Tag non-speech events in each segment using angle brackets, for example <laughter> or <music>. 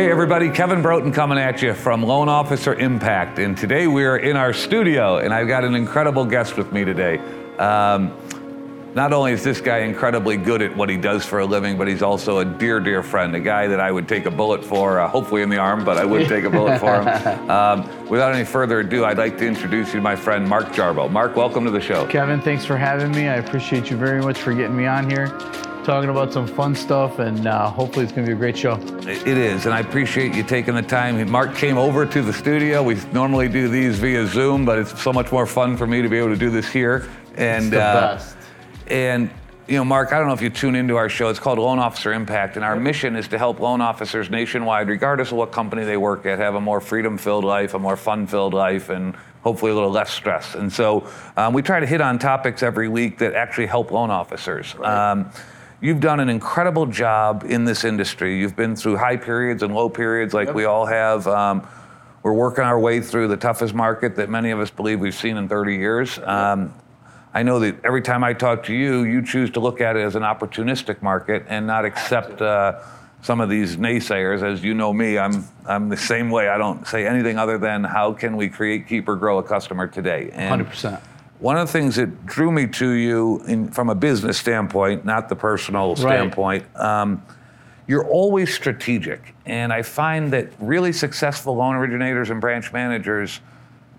Hey everybody, Kevin Broughton coming at you from Loan Officer Impact. And today we're in our studio, and I've got an incredible guest with me today. Um, not only is this guy incredibly good at what he does for a living, but he's also a dear, dear friend, a guy that I would take a bullet for, uh, hopefully in the arm, but I would take a bullet for him. <laughs> Um, without any further ado, I'd like to introduce you to my friend Mark Jarbo. Mark, welcome to the show. Kevin, thanks for having me. I appreciate you very much for getting me on here, talking about some fun stuff, and uh, hopefully it's going to be a great show. It is, and I appreciate you taking the time. Mark came over to the studio. We normally do these via Zoom, but it's so much more fun for me to be able to do this here. And It's the uh, best. And you know, Mark, I don't know if you tune into our show. It's called Loan Officer Impact, and our mission is to help loan officers nationwide, regardless of what company they work at, have a more freedom-filled life, a more fun-filled life, and hopefully a little less stress. And so um, we try to hit on topics every week that actually help loan officers. Um, you've done an incredible job in this industry. You've been through high periods and low periods, like we all have. Um, we're working our way through the toughest market that many of us believe we've seen in 30 years. Um, I know that every time I talk to you, you choose to look at it as an opportunistic market and not accept uh, some of these naysayers. As you know me, I'm I'm the same way. I don't say anything other than how can we create, keep, or grow a customer today. And 100%. One of the things that drew me to you, in, from a business standpoint, not the personal standpoint, um, you're always strategic. And I find that really successful loan originators and branch managers,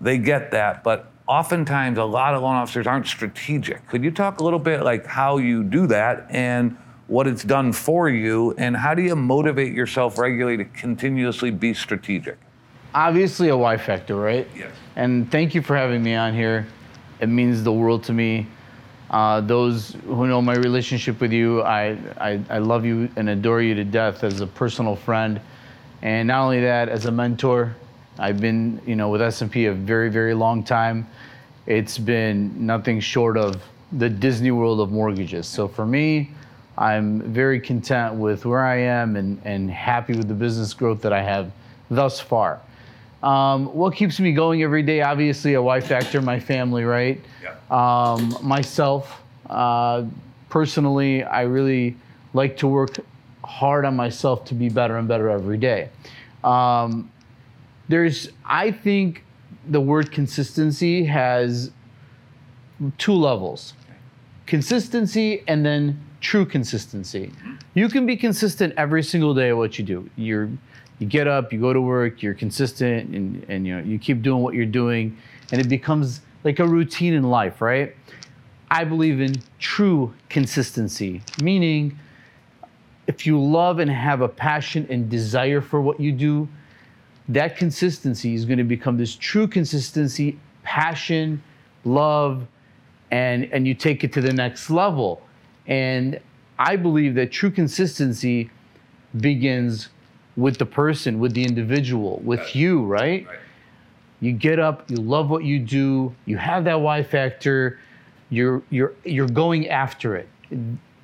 they get that, but oftentimes a lot of loan officers aren't strategic. Could you talk a little bit like how you do that and what it's done for you and how do you motivate yourself regularly to continuously be strategic? Obviously, a Y factor, right? Yes. And thank you for having me on here. It means the world to me. Uh, those who know my relationship with you, I, I, I love you and adore you to death as a personal friend. And not only that, as a mentor, I've been, you know, with SMP a very, very long time. It's been nothing short of the Disney World of mortgages. So for me, I'm very content with where I am and, and happy with the business growth that I have thus far. Um, what keeps me going every day? Obviously, a Y factor, my family, right? Um, myself, uh, personally, I really like to work hard on myself to be better and better every day. Um, there's, I think, the word consistency has two levels consistency and then true consistency. You can be consistent every single day at what you do. You're you get up, you go to work, you're consistent and, and you know you keep doing what you're doing and it becomes like a routine in life, right? I believe in true consistency, meaning if you love and have a passion and desire for what you do, that consistency is going to become this true consistency, passion, love, and and you take it to the next level. And I believe that true consistency begins with the person, with the individual, with you, right? You get up, you love what you do, you have that Y factor, you're you're you're going after it.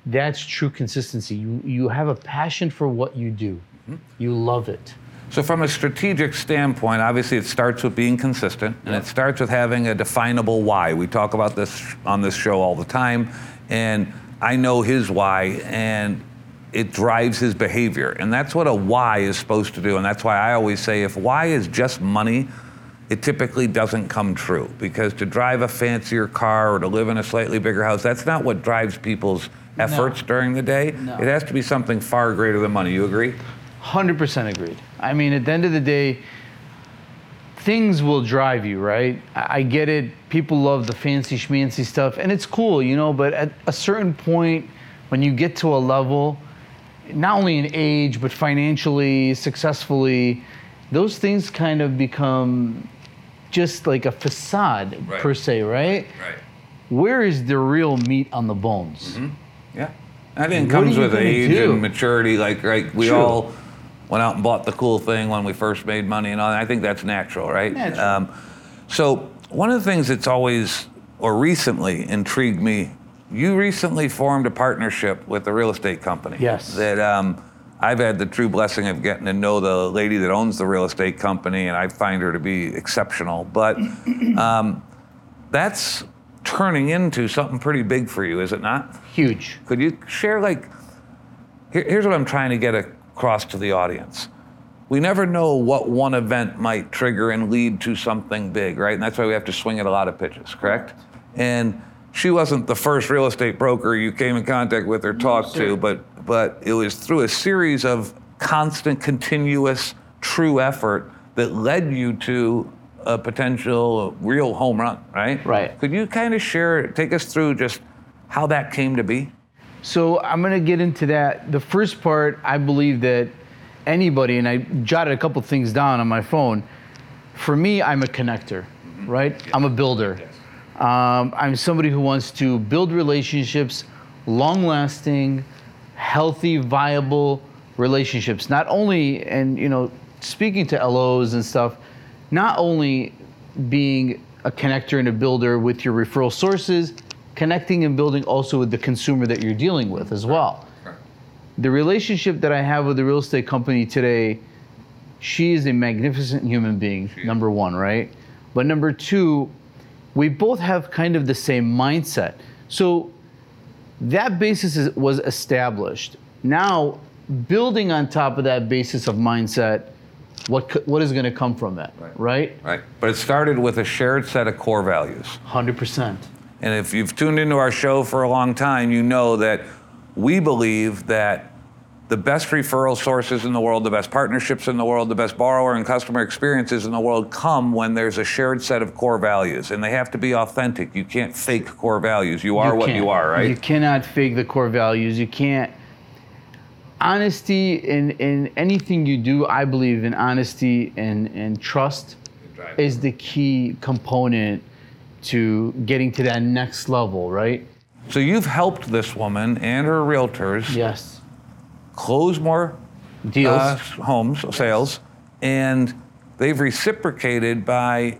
That's true consistency. You you have a passion for what you do. Mm-hmm. You love it. So, from a strategic standpoint, obviously it starts with being consistent and it starts with having a definable why. We talk about this on this show all the time, and I know his why, and it drives his behavior. And that's what a why is supposed to do. And that's why I always say if why is just money, it typically doesn't come true because to drive a fancier car or to live in a slightly bigger house, that's not what drives people's efforts during the day. No. It has to be something far greater than money. You agree? 100% agreed. I mean, at the end of the day, things will drive you, right? I get it. People love the fancy schmancy stuff, and it's cool, you know, but at a certain point, when you get to a level, not only in age, but financially, successfully, those things kind of become just like a facade, Right. per se, right? Right. Where is the real meat on the bones? Yeah. I think it comes with age do? and maturity. Like, right, we True. all went out and bought the cool thing when we first made money and all that. I think that's natural, right? Natural. Um, so, one of the things that's always, or recently, intrigued me, you recently formed a partnership with a real estate company. Yes. That um, I've had the true blessing of getting to know the lady that owns the real estate company, and I find her to be exceptional. But <clears throat> um, that's turning into something pretty big for you, is it not? Huge. Could you share like here, here's what I'm trying to get across to the audience. we never know what one event might trigger and lead to something big, right? And that's why we have to swing at a lot of pitches, correct? And she wasn't the first real estate broker you came in contact with or talked to, but but it was through a series of constant, continuous, true effort that led you to a potential real home run, right? Right. Could you kind of share, take us through just how that came to be? So I'm going to get into that. The first part, I believe that anybody, and I jotted a couple things down on my phone. For me, I'm a connector, right? I'm a builder. Um, I'm somebody who wants to build relationships, long lasting, healthy, viable relationships. Not only, and you know, speaking to LOs and stuff, not only being a connector and a builder with your referral sources, connecting and building also with the consumer that you're dealing with as well. The relationship that I have with the real estate company today, she is a magnificent human being, number one, right? But number two, we both have kind of the same mindset. So that basis is, was established. Now, building on top of that basis of mindset, what what is going to come from that, right? Right. But it started with a shared set of core values. Hundred percent. And if you've tuned into our show for a long time, you know that we believe that the best referral sources in the world, the best partnerships in the world, the best borrower and customer experiences in the world come when there's a shared set of core values. And they have to be authentic. You can't fake core values. You are what you are, right? You cannot fake the core values. You can't. Honesty in, in anything you do, I believe in honesty and, and trust is the key component to getting to that next level, right? so you've helped this woman and her realtors Yes. Close more Deals. uh, homes sales, and they've reciprocated by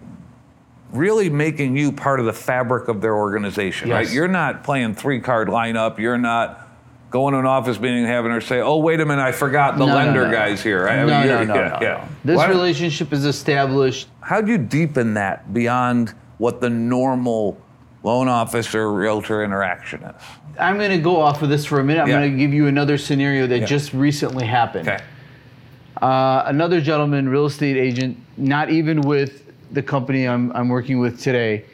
really making you part of the fabric of their organization, right? You're not playing three card lineup. You're not going to an office meeting and having her say, "Oh, wait a minute, I forgot the No, no, lender no. guys here." I mean, no, no, no, yeah, no, yeah. no. This Why- relationship is established. How do you deepen that beyond what the normal loan officer realtor interaction is? I'm going to go off of this for a minute. I'm Yeah. going to give you another scenario that Yeah. just recently happened. Okay. Uh, another gentleman, real estate agent, not even with the company I'm, I'm working with today.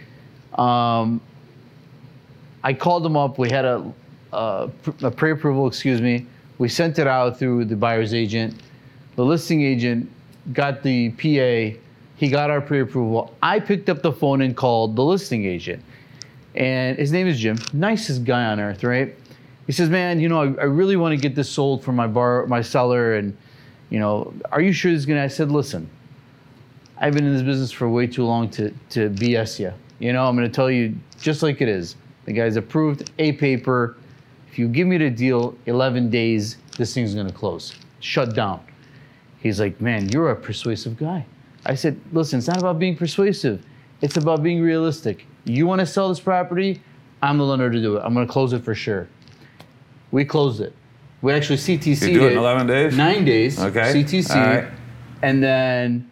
Um, I called him up. We had a, a, a pre approval, excuse me. We sent it out through the buyer's agent. The listing agent got the PA. He got our pre approval. I picked up the phone and called the listing agent. And his name is Jim, nicest guy on earth, right? He says, "Man, you know, I, I really want to get this sold for my bar, my seller, and you know, are you sure this is gonna?" I said, "Listen, I've been in this business for way too long to to BS you. You know, I'm gonna tell you just like it is. The guy's approved a paper. If you give me the deal, 11 days, this thing's gonna close, shut down." He's like, "Man, you're a persuasive guy." I said, "Listen, it's not about being persuasive. It's about being realistic. You want to sell this property? I'm the lender to do it. I'm going to close it for sure." We closed it. We actually CTC'd You do it in 11 days? Nine days. Okay. CTC. All right. And then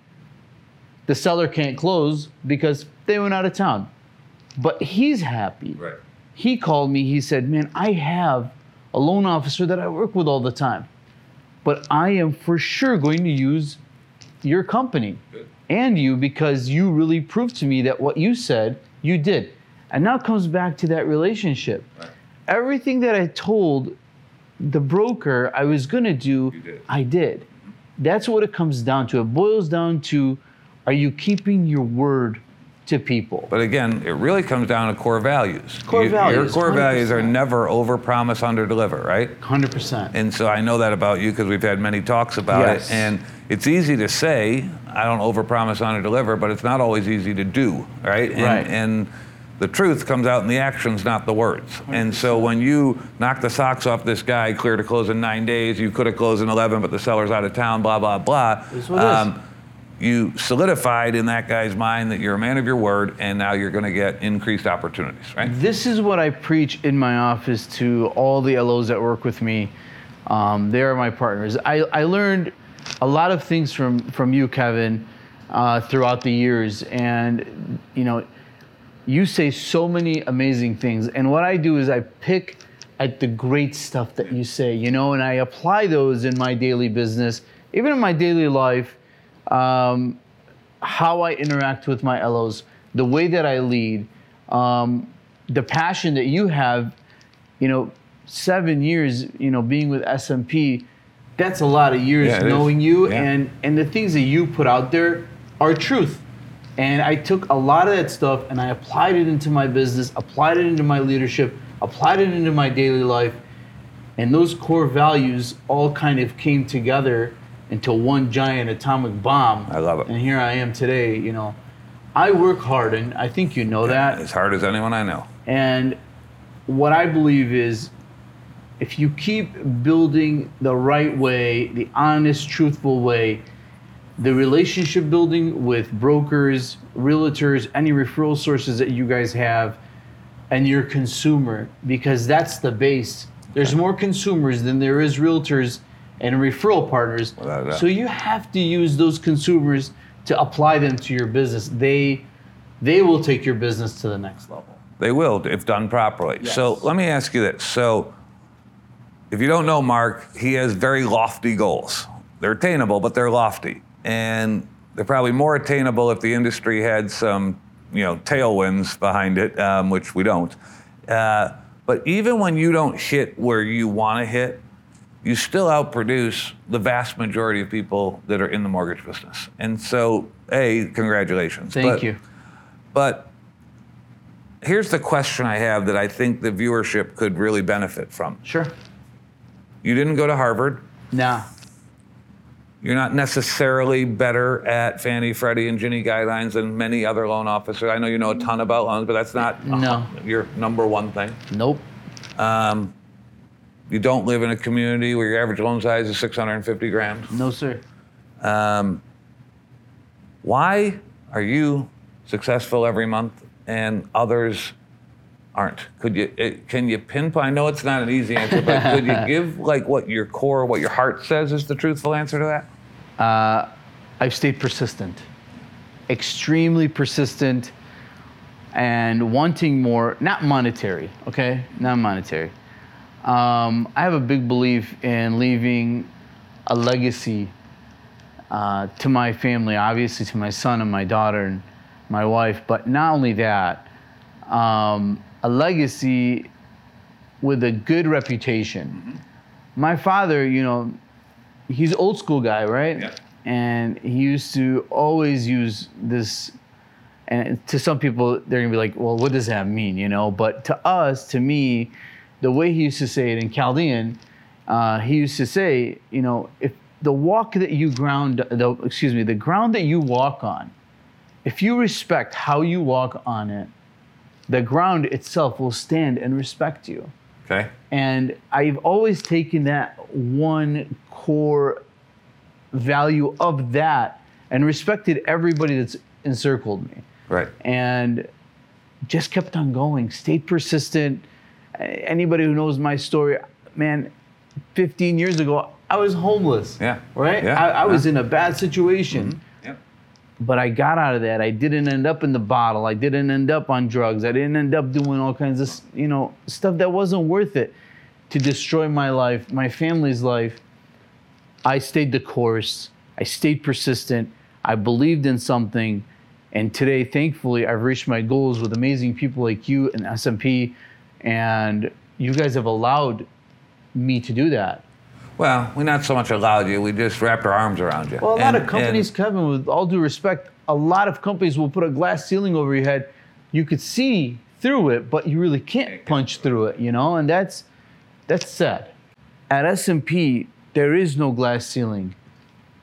the seller can't close because they went out of town. But he's happy. Right. He called me. He said, Man, I have a loan officer that I work with all the time. But I am for sure going to use your company and you because you really proved to me that what you said, you did. And now it comes back to that relationship. Everything that I told the broker I was going to do, did. I did. That's what it comes down to. It boils down to are you keeping your word to people? But again, it really comes down to core values. Core You- Your values, core values are 100%. never over promise, under deliver, right? 100%. And so I know that about you because we've had many talks about Yes. it. And it's easy to say, I don't overpromise, under deliver, but it's not always easy to do, right? And, Right. and the truth comes out in the actions, not the words. And so when you knock the socks off this guy, clear to close in nine days, you could have closed in 11, but the seller's out of town, blah, blah, blah. That's what it is. You solidified in that guy's mind that you're a man of your word, and now you're going to get increased opportunities, right? This is what I preach in my office to all the LOs that work with me. Um, they are my partners. I, I learned a lot of things from, from you, Kevin, uh, throughout the years. And, you know, you say so many amazing things. And what I do is I pick at the great stuff that you say, you know, and I apply those in my daily business even in my daily life, um, how I interact with my LOs, the way that I lead, um, the passion that you have, you know, seven years, you know, being with SMP, that's a lot of years Yeah, it is. knowing you Yeah. and and the things that you put out there are truth. And I took a lot of that stuff and I applied it into my business, applied it into my leadership, applied it into my daily life. And those core values all kind of came together into one giant atomic bomb. I love it. And here I am today, you know. I work hard and I think you know that. As hard as anyone I know. And what I believe is if you keep building the right way, the honest, truthful way, the relationship building with brokers, realtors, any referral sources that you guys have, and your consumer, because that's the base. There's more consumers than there is realtors and referral partners. Without a doubt. So you have to use those consumers to apply them to your business. They they will take your business to the next level. They will if done properly. So let me ask you this. So if you don't know Mark, he has very lofty goals. They're attainable, but they're lofty. And they're probably more attainable if the industry had some, you know, tailwinds behind it, um, which we don't. Uh, but even when you don't hit where you want to hit, you still outproduce the vast majority of people that are in the mortgage business. And so, A, congratulations. Thank But- you. but here's the question I have that I think the viewership could really benefit from. Sure. You didn't go to Harvard. No. You're not necessarily better at Fannie, Freddie, and Ginnie guidelines than many other loan officers. I know you know a ton about loans, but that's not No. Uh, your number one thing. Nope. Um, you don't live in a community where your average loan size is 650 grand. No, sir. Um, why are you successful every month and others aren't? Could you it, can you pinpoint? I know it's not an easy answer, but could you <laughs> give like what your core, what your heart says is the truthful answer to that? I've stayed persistent, extremely persistent, and wanting more, not monetary, okay? Not monetary. Um, I have a big belief in leaving a legacy uh, to my family, obviously to my son and my daughter and my wife, but not only that, um, a legacy with a good reputation. My father, you know, he's old school guy, right? Yeah. And he used to always use this. And to some people, they're gonna be like, "Well, what does that mean?" You know. But to us, to me, the way he used to say it in Chaldean, uh, he used to say, you know, if the walk that you ground, the, excuse me, the ground that you walk on, if you respect how you walk on it, the ground itself will stand and respect you. Okay. And I've always taken that one core value of that and respected everybody that's encircled me. Right. And just kept on going, stayed persistent. Anybody who knows my story, man, 15 years ago, I was homeless. Yeah. Right? Yeah. I, I was Yeah. in a bad situation Yep. But I got out of that. I didn't end up in the bottle. I didn't end up on drugs. I didn't end up doing all kinds of, you know, stuff that wasn't worth it to destroy my life, my family's life. I stayed the course. I stayed persistent. I believed in something. And today, thankfully, I've reached my goals with amazing people like you and SMP. And you guys have allowed me to do that. Well, we not so much allowed you. We just wrapped our arms around you. Well, a lot And- of companies, and- Kevin, with all due respect, a lot of companies will put a glass ceiling over your head. You could see through it, but you really can't punch through it, you know, and that's that's sad. At SMP, there is no glass ceiling.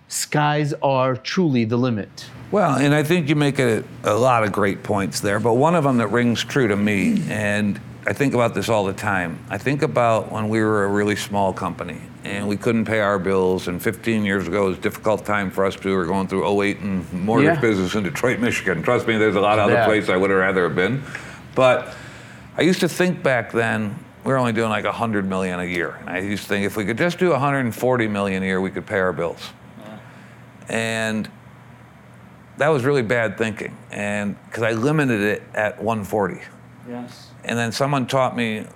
Skies are truly the limit. Well, and I think you make a, a lot of great points there, but one of them that rings true to me, and I think about this all the time. I think about when we were a really small company and we couldn't pay our bills, and 15 years ago it was a difficult time for us too. We were going through 08 and mortgage Yeah. business in Detroit, Michigan. Trust me, there's a lot of other Yeah. places I would have rather have been. But I used to think back then we were only doing like 100 million a year. And I used to think if we could just do 140 million a year, we could pay our bills. And that was really bad thinking, and because I limited it at 140. Yes. And then someone taught me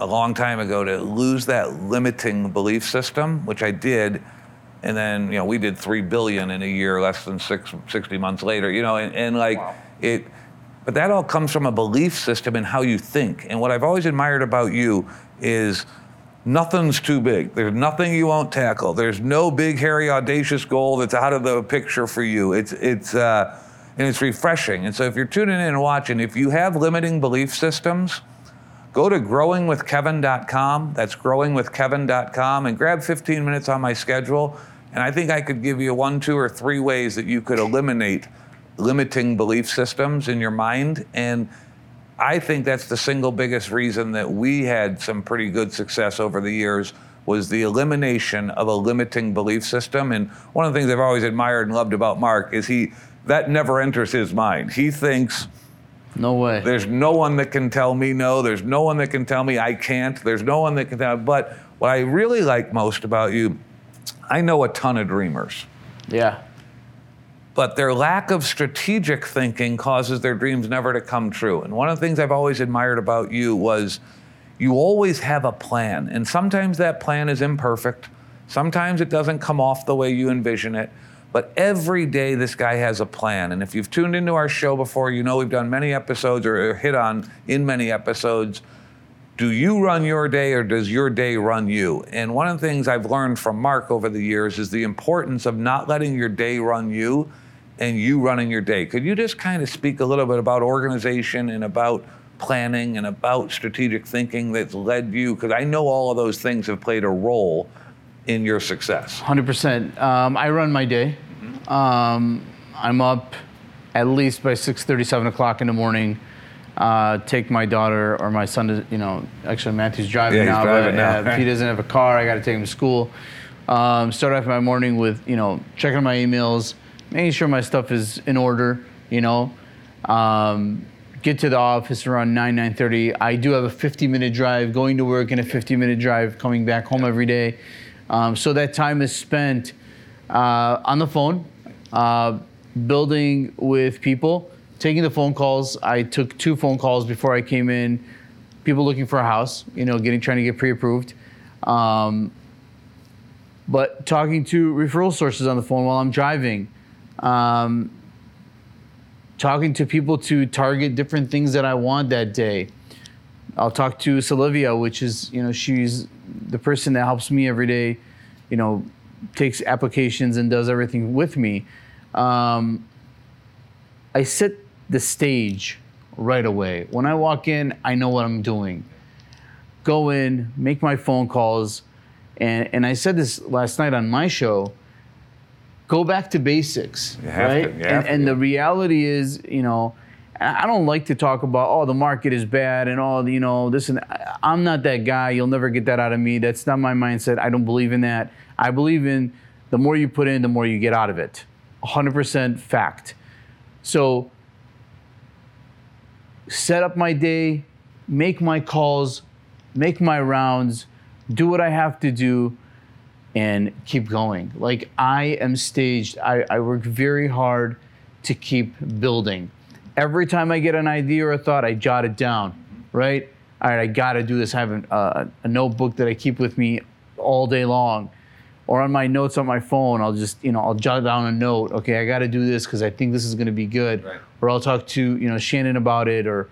a long time ago to lose that limiting belief system, which I did, and then you know we did three billion in a year, less than six, 60 months later. You know, and, and like Wow. it. But that all comes from a belief system and how you think. And what I've always admired about you is nothing's too big. There's nothing you won't tackle. There's no big, hairy, audacious goal that's out of the picture for you. It's it's uh, and it's refreshing. And so if you're tuning in and watching, if you have limiting belief systems, go to growingwithkevin.com. That's growingwithkevin.com and grab 15 minutes on my schedule. And I think I could give you one, two, or three ways that you could eliminate limiting belief systems in your mind. And I think that's the single biggest reason that we had some pretty good success over the years was the elimination of a limiting belief system. And one of the things I've always admired and loved about Mark is he that never enters his mind. He thinks No way. there's no one that can tell me no. There's no one that can tell me I can't. There's no one that can tell. But what I really like most about you, I know a ton of dreamers, Yeah. but their lack of strategic thinking causes their dreams never to come true. And one of the things I've always admired about you was you always have a plan. And sometimes that plan is imperfect. Sometimes it doesn't come off the way you envision it. But every day, this guy has a plan. And if you've tuned into our show before, you know we've done many episodes or hit on in many episodes. Do you run your day or does your day run you? And one of the things I've learned from Mark over the years is the importance of not letting your day run you and you running your day. Could you just kind of speak a little bit about organization and about planning and about strategic thinking that's led you? Because I know all of those things have played a role in your success. 100%. Um, I run my day. Um, I'm up at least by 6:30, 7 o'clock in the morning. Uh, take my daughter or my son to, you know, actually Matthew's driving Yeah, he's now, driving but now. uh, if he doesn't have a car, I got to take him to school. Um, start off my morning with, you know, checking my emails, making sure my stuff is in order, you know. Um, get to the office around 9, 9.30. I do have a 50-minute drive going to work and a 50-minute drive coming back home every day. Um, so that time is spent uh, on the phone, uh, building with people, taking the phone calls. I took two phone calls before I came in. People looking for a house, you know, getting trying to get pre-approved. Um, but talking to referral sources on the phone while I'm driving. Um, talking to people to target different things that I want that day. I'll talk to Solivia, which is, you know, she's the person that helps me every day, you know, takes applications and does everything with me. Um, I set the stage right away. When I walk in, I know what I'm doing. Go in, make my phone calls, and, and I said this last night on my show. Go back to basics, to, right? you and to, and the reality is, you know, I don't like to talk about oh the market is bad and all you know this and I- I'm not that guy. You'll never get that out of me. That's not my mindset. I don't believe in that. I believe in the more you put in, the more you get out of it. 100% fact. So set up my day, make my calls, make my rounds, do what I have to do, and keep going. Like I am staged. I, I work very hard to keep building. Every time I get an idea or a thought, I jot it down, right? All right, I gotta do this. I have an, uh, a notebook that I keep with me all day long. Or on my notes on my phone, I'll just, you know, I'll jot down a note. Okay, I gotta do this because I think this is gonna be good. Right. Or I'll talk to, you know, Shannon about it or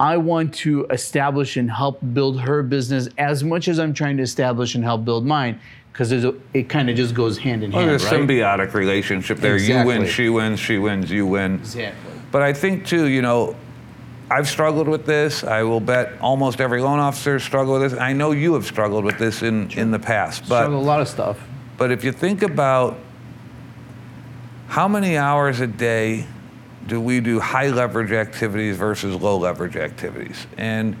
I want to establish and help build her business as much as I'm trying to establish and help build mine, because it kind of just goes hand in Well, hand, there's a right? symbiotic relationship there. You win, she wins, she wins, you win. Exactly. But I think too, you know, I've struggled with this. I will bet almost every loan officer struggled with this. I know you have struggled with this in, in the past. But Struggle a lot of stuff. but if you think about how many hours a day do we do high leverage activities versus low leverage activities? And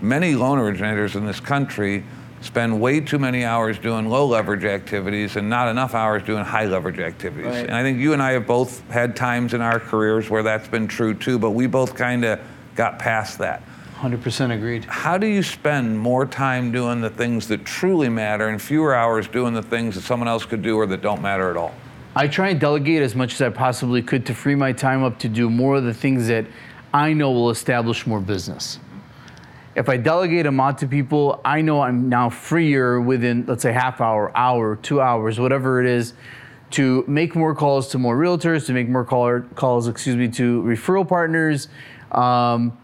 many loan originators in this country spend way too many hours doing low leverage activities and not enough hours doing high leverage activities. Right. And I think you and I have both had times in our careers where that's been true too, but we both kind of got past that. 100% agreed. How do you spend more time doing the things that truly matter and fewer hours doing the things that someone else could do or that don't matter at all? I try and delegate as much as I possibly could to free my time up to do more of the things that I know will establish more business. If I delegate them out to people, I know I'm now freer within, let's say, half hour, hour, two hours, whatever it is, to make more calls to more realtors, to make more call, calls, excuse me, to referral partners, um,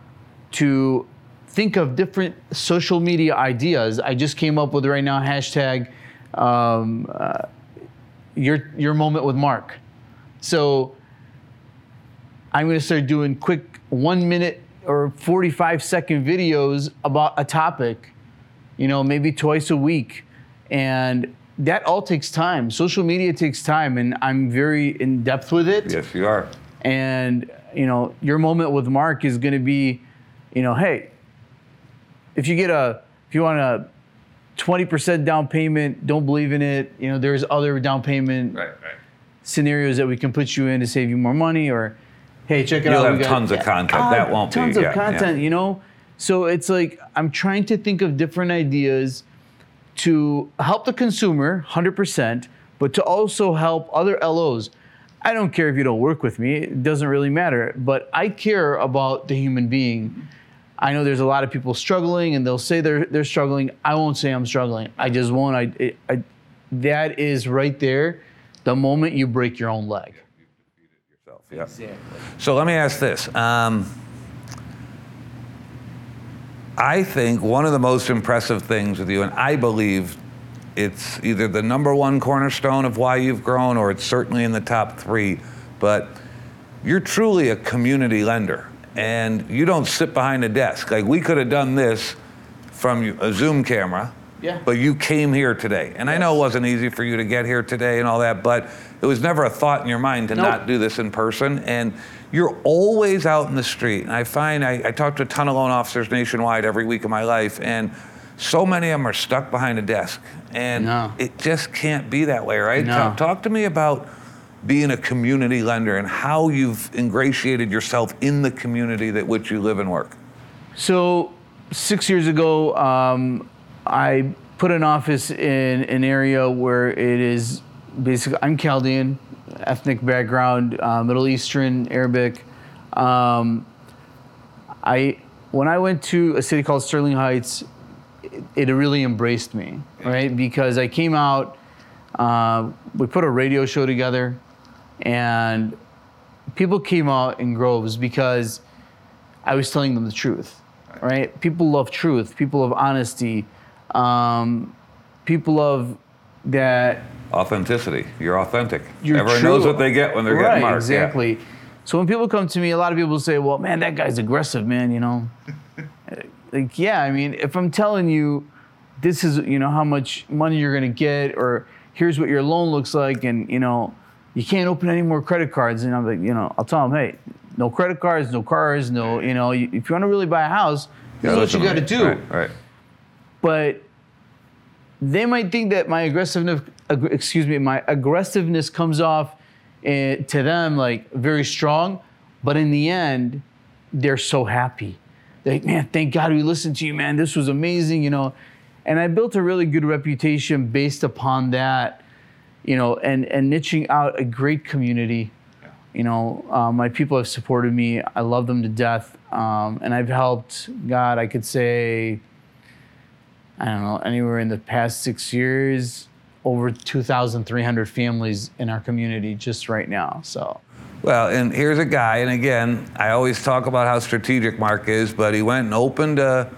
to think of different social media ideas. I just came up with right now hashtag um, uh, your your moment with Mark. So I'm going to start doing quick one minute or 45 second videos about a topic, you know, maybe twice a week. And that all takes time. Social media takes time, and I'm very in depth with it. Yes, you are. And, you know, your moment with Mark is going to be, you know, hey, if you get a, if you want a 20% down payment, don't believe in it, you know, there's other down payment Right, right. scenarios that we can put you in to save you more money or hey check it You'll out have we got- tons of content. That won't be- tons yeah, of content yeah. you know so it's like i'm trying to think of different ideas to help the consumer 100% but to also help other los i don't care if you don't work with me it doesn't really matter but i care about the human being I know there's a lot of people struggling, and they'll say they're they're struggling. I won't say I'm struggling. I just won't. I, it, I that is right there, the moment you break your own leg. Yeah. So let me ask this. Um, I think one of the most impressive things with you, and I believe it's either the number one cornerstone of why you've grown or it's certainly in the top three, but you're truly a community lender and you don't sit behind a desk. Like we could have done this from a Zoom camera. Yeah. But you came here today. And I know it wasn't easy for you to get here today and all that, but it was never a thought in your mind to Nope. not do this in person. And you're always out in the street. And I find I, I talk to a ton of loan officers nationwide every week of my life, and so many of them are stuck behind a desk. And No. it just can't be that way, right? No. Talk, talk to me about being a community lender and how you've ingratiated yourself in the community that which you live and work. So six years ago, um, I put an office in an area where it is basically I'm Chaldean, ethnic background, uh, Middle Eastern, Arabic. Um, I when I went to a city called Sterling Heights, it, it really embraced me, right? Because I came out, uh, we put a radio show together, and people came out in groves because I was telling them the truth, right? People love truth. People love honesty. Um, people love that Authenticity. You're authentic. you're Everyone true. knows what they get when they're right, getting marked. yeah. Exactly. So when people come to me, a lot of people say, "Well, man, that guy's aggressive, man." You know, <laughs> like yeah. I mean, if I'm telling you, this is you know how much money you're gonna get, or here's what your loan looks like, and you know, you can't open any more credit cards, and I'm like, you know, I'll tell them, hey, no credit cards, no cars, no, you know, you- if you want to really buy a house, this Yeah, is what you got to do Right, right. but they might think that my aggressiveness, ag- excuse me, my aggressiveness comes off eh, to them like very strong, but in the end, they're so happy. They're like, man, thank God we listened to you, man. This was amazing, you know. And I built a really good reputation based upon that, you know, and and niching out a great community. You know, uh, my people have supported me. I love them to death, um, and I've helped. God, I could say I don't know, anywhere in the past six years, over 2,300 families in our community just right now. So, Well, and here's a guy, and again, I always talk about how strategic Mark is, but he went and opened a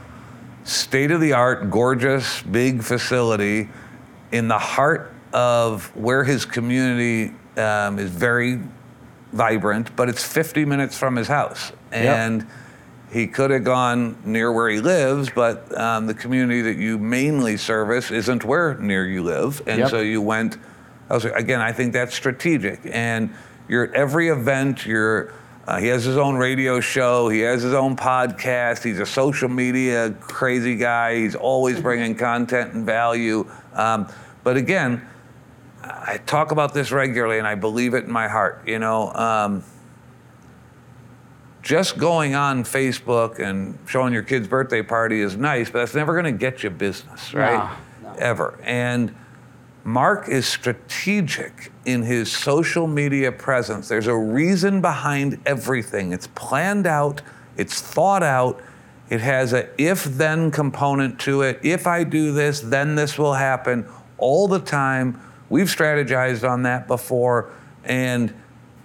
state of the art, gorgeous, big facility in the heart of where his community um, is very vibrant, but it's 50 minutes from his house. And he could have gone near where he lives, but um, the community that you mainly service isn't where near you live. And Yep. so you went, I was, again, I think that's strategic. And you're at every event, you're, uh, he has his own radio show, he has his own podcast, he's a social media crazy guy, he's always bringing content and value. Um, but again, I talk about this regularly and I believe it in my heart. You know, um, just going on Facebook and showing your kid's birthday party is nice, but that's never going to get you business, right? Ever. And Mark is strategic in his social media presence. There's a reason behind everything. It's planned out, it's thought out, It has a if then component to it. If I do this, then this will happen all the time. We've strategized on that before. And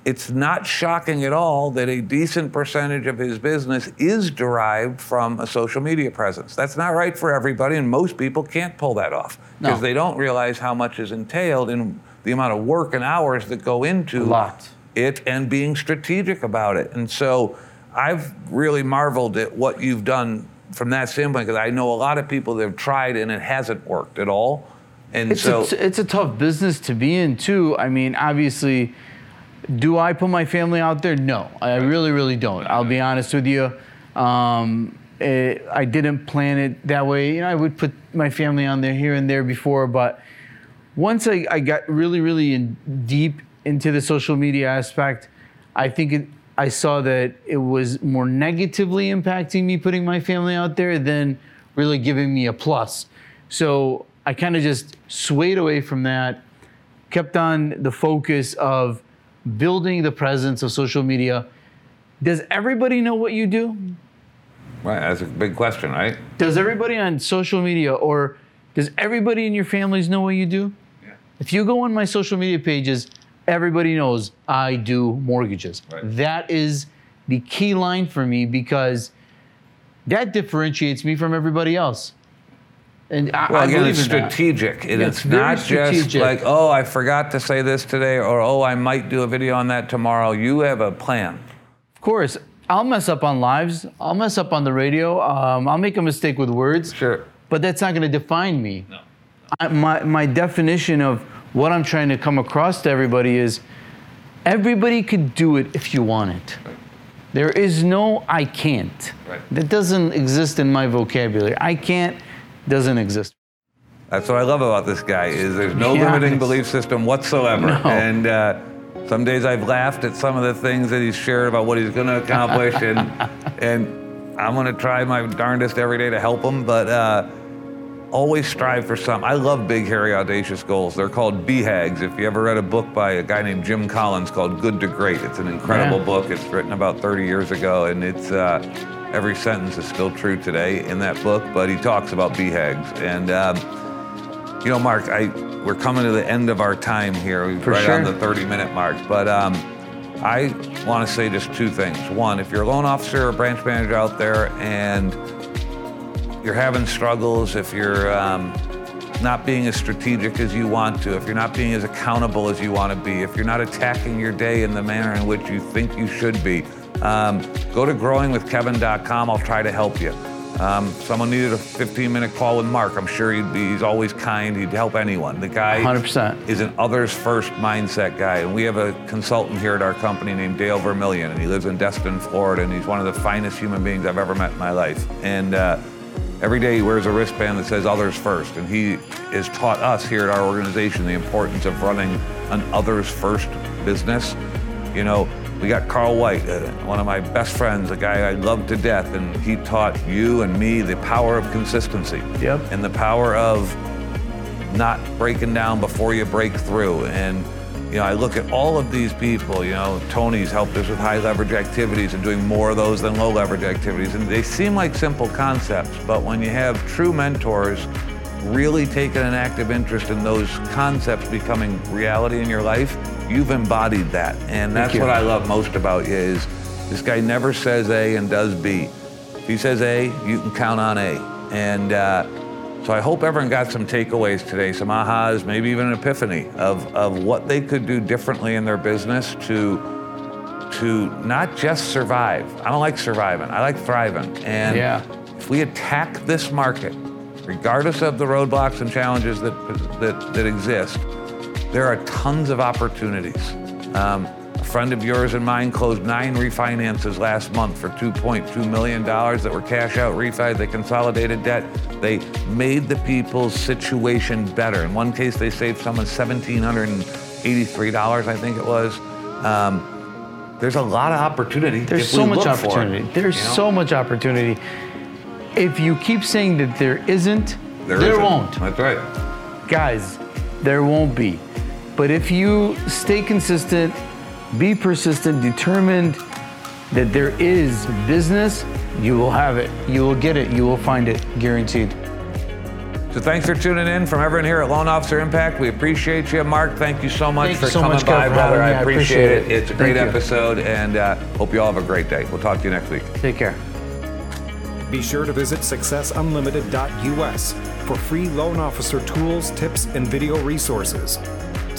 it's not shocking at all that a decent percentage of his business is derived from a social media presence. That's not right for everybody, and most people can't pull that off because No. they don't realize how much is entailed in the amount of work and hours that go into it and being strategic about it. And so I've really marveled at what you've done from that standpoint because I know a lot of people that have tried and it hasn't worked at all. And It's, so a, it's a tough business to be in too. I mean, obviously, do I put my family out there? No, I really, really don't. I'll be honest with you. Um, it, I didn't plan it that way. You know, I would put my family on there here and there before, but once I, I got really, really in deep into the social media aspect, I think it, I saw that it was more negatively impacting me putting my family out there than really giving me a plus. So I kind of just swayed away from that, kept on the focus of building the presence of social media. Does everybody know what you do? right, that's a big question, right? Does everybody on social media or does everybody in your families know what you do? Yeah. If you go on my social media pages, everybody knows I do mortgages. Right. That is the key line for me because that differentiates me from everybody else. And I, Well, I again, believe it's in that. strategic. and Yeah, it's it's very not just strategic. like, oh, I forgot to say this today, or oh, I might do a video on that tomorrow. You have a plan. Of course, I'll mess up on lives. I'll mess up on the radio. Um, I'll make a mistake with words. Sure. But that's not going to define me. No. I, my, my definition of what I'm trying to come across to everybody is everybody could do it if you want it. There is no I can't. Right. That doesn't exist in my vocabulary. I can't doesn't exist. That's what I love about this guy is there's no Yeah. limiting belief system whatsoever. No. And uh, some days I've laughed at some of the things that he's shared about what he's going to accomplish, and <laughs> and I'm going to try my darndest every day to help him. But uh, always strive for some. I love big, hairy, audacious goals. They're called BHAGs. If you ever read a book by a guy named Jim Collins called Good to Great, it's an incredible Yeah. book. It's written about 30 years ago, and it's uh, every sentence is still true today in that book. But he talks about BHAGs, and um, you know, Mark, I we're coming to the end of our time here. We're For right sure. on the 30-minute mark, but. Um, I want to say just two things. One, if you're a loan officer or branch manager out there and you're having struggles, if you're um, not being as strategic as you want to, if you're not being as accountable as you want to be, if you're not attacking your day in the manner in which you think you should be, um, go to growingwithkevin.com. I'll try to help you. Um, someone needed a 15 minute call with Mark. I'm sure he'd be, he's always kind. He'd help anyone. The guy 100%. is an others first mindset guy. And we have a consultant here at our company named Dale Vermillion, and he lives in Destin, Florida, and he's one of the finest human beings I've ever met in my life. And uh, every day he wears a wristband that says others first. And he has taught us here at our organization the importance of running an others first business. You know, we got Carl White, uh, one of my best friends, a guy I love to death, and he taught you and me the power of consistency Yep. and the power of not breaking down before you break through. And you know, I look at all of these people. You know, Tony's helped us with high leverage activities and doing more of those than low leverage activities. And they seem like simple concepts, but when you have true mentors really taking an active interest in those concepts becoming reality in your life, you've embodied that. And that's what I love most about you is this guy never says A and does B. If he says A, you can count on A. And uh, so I hope everyone got some takeaways today, some ahas, maybe even an epiphany of, of what they could do differently in their business to to not just survive. I don't like surviving. I like thriving. And Yeah. if we attack this market, regardless of the roadblocks and challenges that that, that exist, there are tons of opportunities. Um, a friend of yours and mine closed nine refinances last month for $2.2 million that were cash out refis. They consolidated debt. They made the people's situation better. In one case, they saved someone $1,783, I think it was. Um, there's a lot of opportunity. There's so much for it, opportunity. There's you know? so much opportunity. If you keep saying that there isn't, there, isn't. won't. That's right. Guys, there won't be. But if you stay consistent, be persistent, determined, that there is business, you will have it. You will get it. You will find it, guaranteed. So thanks for tuning in from everyone here at Loan Officer Impact. We appreciate you, Mark. Thank you so much Thank for so coming much, by, for brother. having me. I I appreciate, appreciate it. it. It's a great Thank you. episode, and uh, hope you all have a great day. We'll talk to you next week. Take care. Be sure to visit successunlimited.us for free loan officer tools, tips, and video resources.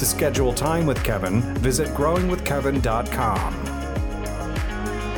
To schedule time with Kevin, visit growingwithkevin.com.